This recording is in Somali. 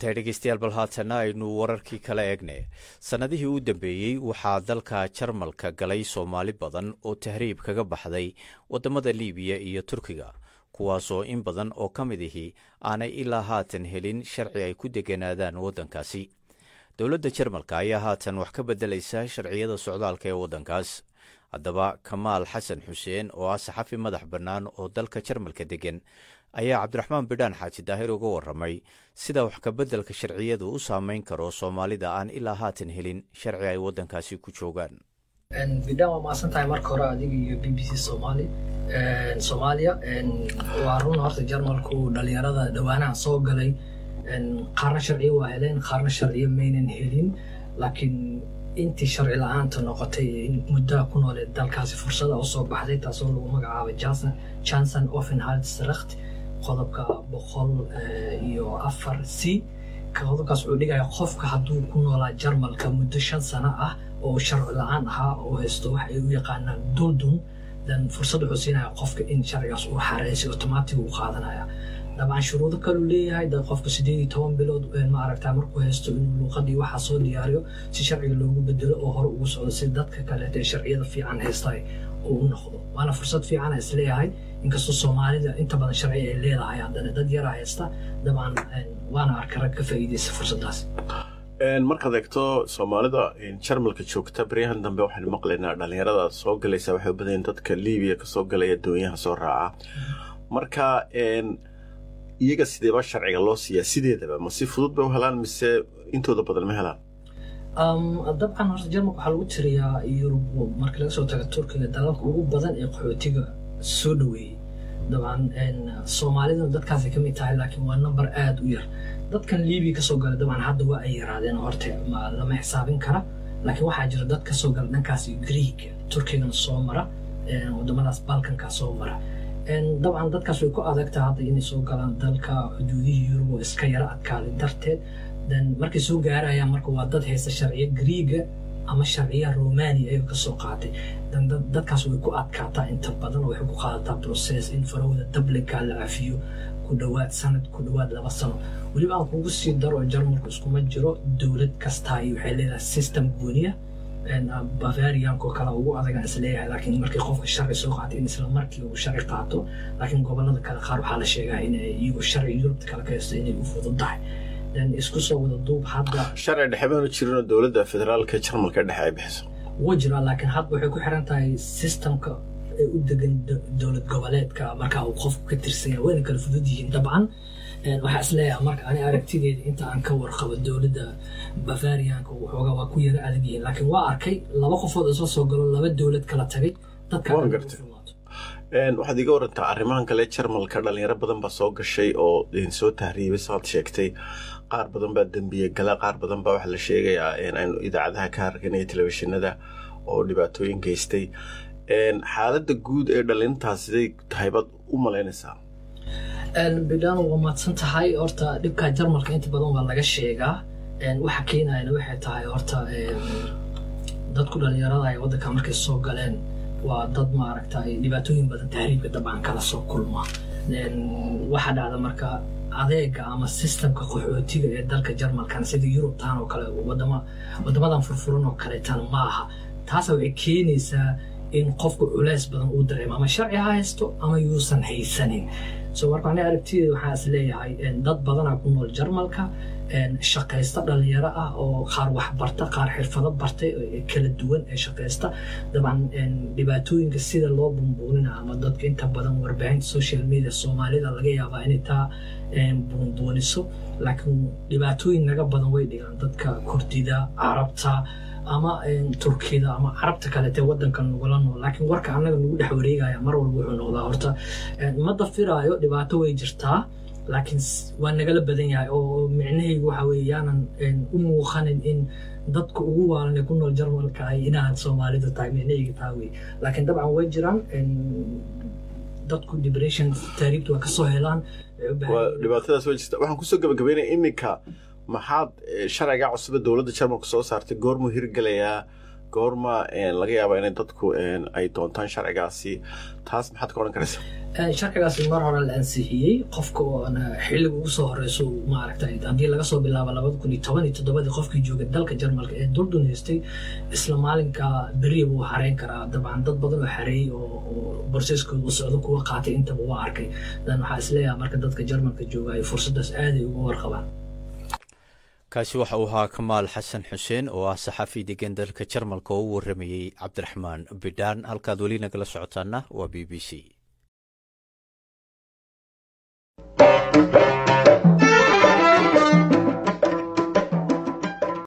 tahay dhegeystayaal bal haatanna aynu wararkii kala eegne sannadihii u dambeeyey waxaa dalka jarmalka galay soomaali badan oo tahriib kaga baxday waddamada liibiya iyo turkiga kuwaasoo in badan oo ka mid ihi aanay ilaa haatan helin sharci ay ku degganaadaan waddankaasi. Dowladda jarmalka ayaa haatan wax ka beddelaysa sharciyada socdaalka ee waddankaas. Haddaba kamaal xasan xuseen oo ah saxafi madax bannaan oo dalka jarmalka deggan ayaa cabdiraxmaan bidhaan xaaji daahir uga warramay sida wax kabeddelka sharciyadu u saameyn karo soomaalida aan ilaa haatan helin sharci ay waddankaasi ku joogaan. Bidhaan waa mahadsan tahay marka hore adiga iyo b b c somaali. Soomaaliya waa run horta jarmalku dhalinyarada dhowaanaha soo galay. Qaarna sharciyo waa heleen qaarna sharciyo maynan helin. Laakiin intii sharci la'aanta noqotay muddaha ku nooleed dalkaasi fursada u soo baxday taasoo lagu magacaabay johnson offenhaldsrecht qodobka boqol iyo afar c. Qodobkaas wuxuu dhigaya qofka hadduu ku noolaa jarmalka muddo shan sano ah oo sharci la'aan ahaa oo haysto wax ay u yaqaanaan duldun dan fursad wuxuu siinaya qofka in sharcigaas uu xareysay automatic uu qaadanaya. Dabcan shuruudo kaluu leeyahay da qofka sideed iyo toban bilood maaragta markuu haysto inuu luuqadii waxaa soo diyaariyo si sharciga loogu bedelo oo hore ugu socdo si dadka kaleeta ee sharciyada fiican haystay uu noqdo. Waana fursad fiicana is leeyahay inkastoo soomaalida inta badan sharci ay leedahay haddana dad yara haysta dabcan waana arka rag ka faa'iidaysa fursadaas markaad eegto soomaalida jarmalka joogta baryahan dambe waxaynu maqlaynaa dhalinyarada soo galaysa waxay u badayin dadka liibiya ka soo galaya doonyaha soo raaca. Marka iyaga sideeba sharciga loo siiyaa? Sideedaba ma si fudud u helaan mise intooda badan ma helaan dabcan horta jarmalka waxaa lagu tiriyaa yurub marka laga soo taga turkiga dalalka ugu badan ee qaxootiga soo dhoweeyey dabcan soomaalida dadkaasay ka mid tahay laakiin waa number aada u yar. Dadkan liibiya ka soo gala dabcan hadda waa ay yaraadeen horta lama xisaabin kara. Laakiin waxaa jira dad ka soo gala dhankaas greeg turkigana soo mara wadamadaas balkanka soo mara. Dabcan dadkaas way ku adagtaha hadda inay soo galaan dalka xuduudihii yurub oo iska yara adkaaday darteed markay soo gaarayaan marka waa dad haysta sharciyo griiga ama sharciya romania ayaga ka soo qaatay. Dadkaas way ku adkaataa inta badan waxay ku qaadataa process in farahooda dablinka la cafiyo ku dhowaad sanad ku dhowaad laba sano. Weliba aan kugu sii daro jarmalku iskuma jiro dowlad kastaa iyo waxay leedahay system gooniya. Bavarianko kale ugu adagaan is leeyahay laakiin markii qofka sharci soo qaatay in isla markii uu sharci qaato laakiin gobollada kale qaar waxaa la sheegaa in iyagu sharci yurubta kale ka haysto inay u fududahay isku soo wada duub hadda. Sharci dhexe baanu jirinoo dowladda federaalka jarmalka dhexe ay bixiso. Wuu jiraa laakiin hadda waxay ku xiran tahay systemka ee u degan dowlad goboleedka. Marka uu qofku ka tirsanya wayna kala fudud yihiin dabcan. Waxaa is leeyahay marka ani aragtideeda inta aan ka warqabo dowladda bavarianka waxoogaa waa ku yara adag yihiin. Laakiin waa arkay laba qofood isla soo galo laba dowlad kala tagay. Dadka waxaad iga warantaa arrimahan kale jarmalka dhalinyaro badan baa soo gashay oo soo tahriibay saad sheegtay. Qaar badan baa dembiye gala qaar badan baa waxaa la sheegayaa aynu idaacadaha ka harganaya telefishinada oo dhibaatooyin geystay. Xaaladda guud ee dhalintaas siday tahay u malaynaysaa? Bidhaan waa mahadsan tahay. Horta dhibkaa jarmalka inta badan waa laga sheegaa waxa keenayana waxay tahay horta dadku dhalinyarada ay waddanka markay soo galeen waa dad maaragta dhibaatooyin badan tahriibka dabcan kala soo kulma. Waxaa dhacda marka adeega ama sistemka qaxootiga ee dalka jarmalkan sida yurubtan oo kale wadamadan furfuran oo kaleetan ma aha taasa waxay keenaysaa in qofku culeys badan uu dareemo ama sharci ha haysto ama yuusan haysanin. So marka ani aragtideeda waxaa is dad badanaa ku nool jarmalka shaqaysta dhalinyaro ah oo qaar waxbarta qaar xirfado bartay kala duwan ee shaqaysta. Dabcan dhibaatooyinka sida loo bumbuunina ama dadka inta badan warbaahinta social media soomaalida laga yaabaa inay taa bumbuuniso laakiin dhibaatooyin naga badan way dhigaan dadka kurdida carabta ama turkida ama carabta kaleete wadanka nagula nool. Laakiin warka annaga nagu dhex wareegaya mar walba wuxuu noqdaa horta. Ma dafiraayo dhibaato way jirtaa laakiin waa nagala badan yahay oo micnahaygu waxa weeye yaanan u muuqanin in dadka ugu waalan ku nool jarmalka ay inaan soomaalidu tahay micnahayga taa wey laakiin dabcan way jiraan dadku depression taariibta waa ka soo helaan dhibaatadaas way jirta waxaan ku soo gabagabeynaya iminka maxaad sharciga cusube dowladda jarmalka soo saartay? Goormuu hirgelayaa goorma laga yaaba inay dadku ay doontaan sharcigaasi? Taas maxaad ka odhan karaysaa? Sharcigaasi mar hore la ansixiyey. Qofka xilliga ugu soo horeyso maaragtay haddii laga soo bilaabo labada kun iyo toban iyo toddobadii qofkii jooga dalka jarmalka ee durdun haystay isla maalinka beriya buu hareyn karaa. Dabcan dad badan oo xareeyey oo borseskooda u socdo kuwa qaatay intaba waa arkay. Dan waxaa isleeyaha marka dadka jarmalka jooga ay fursaddaas aaday uga warqabaan kaasi waxa uu ahaa kamaal xasan xuseen oo ah saxafi degan dalka jarmalka oo u waramayey cabdiraxmaan bidhaan halkaad weli nagala socotaana waa b b c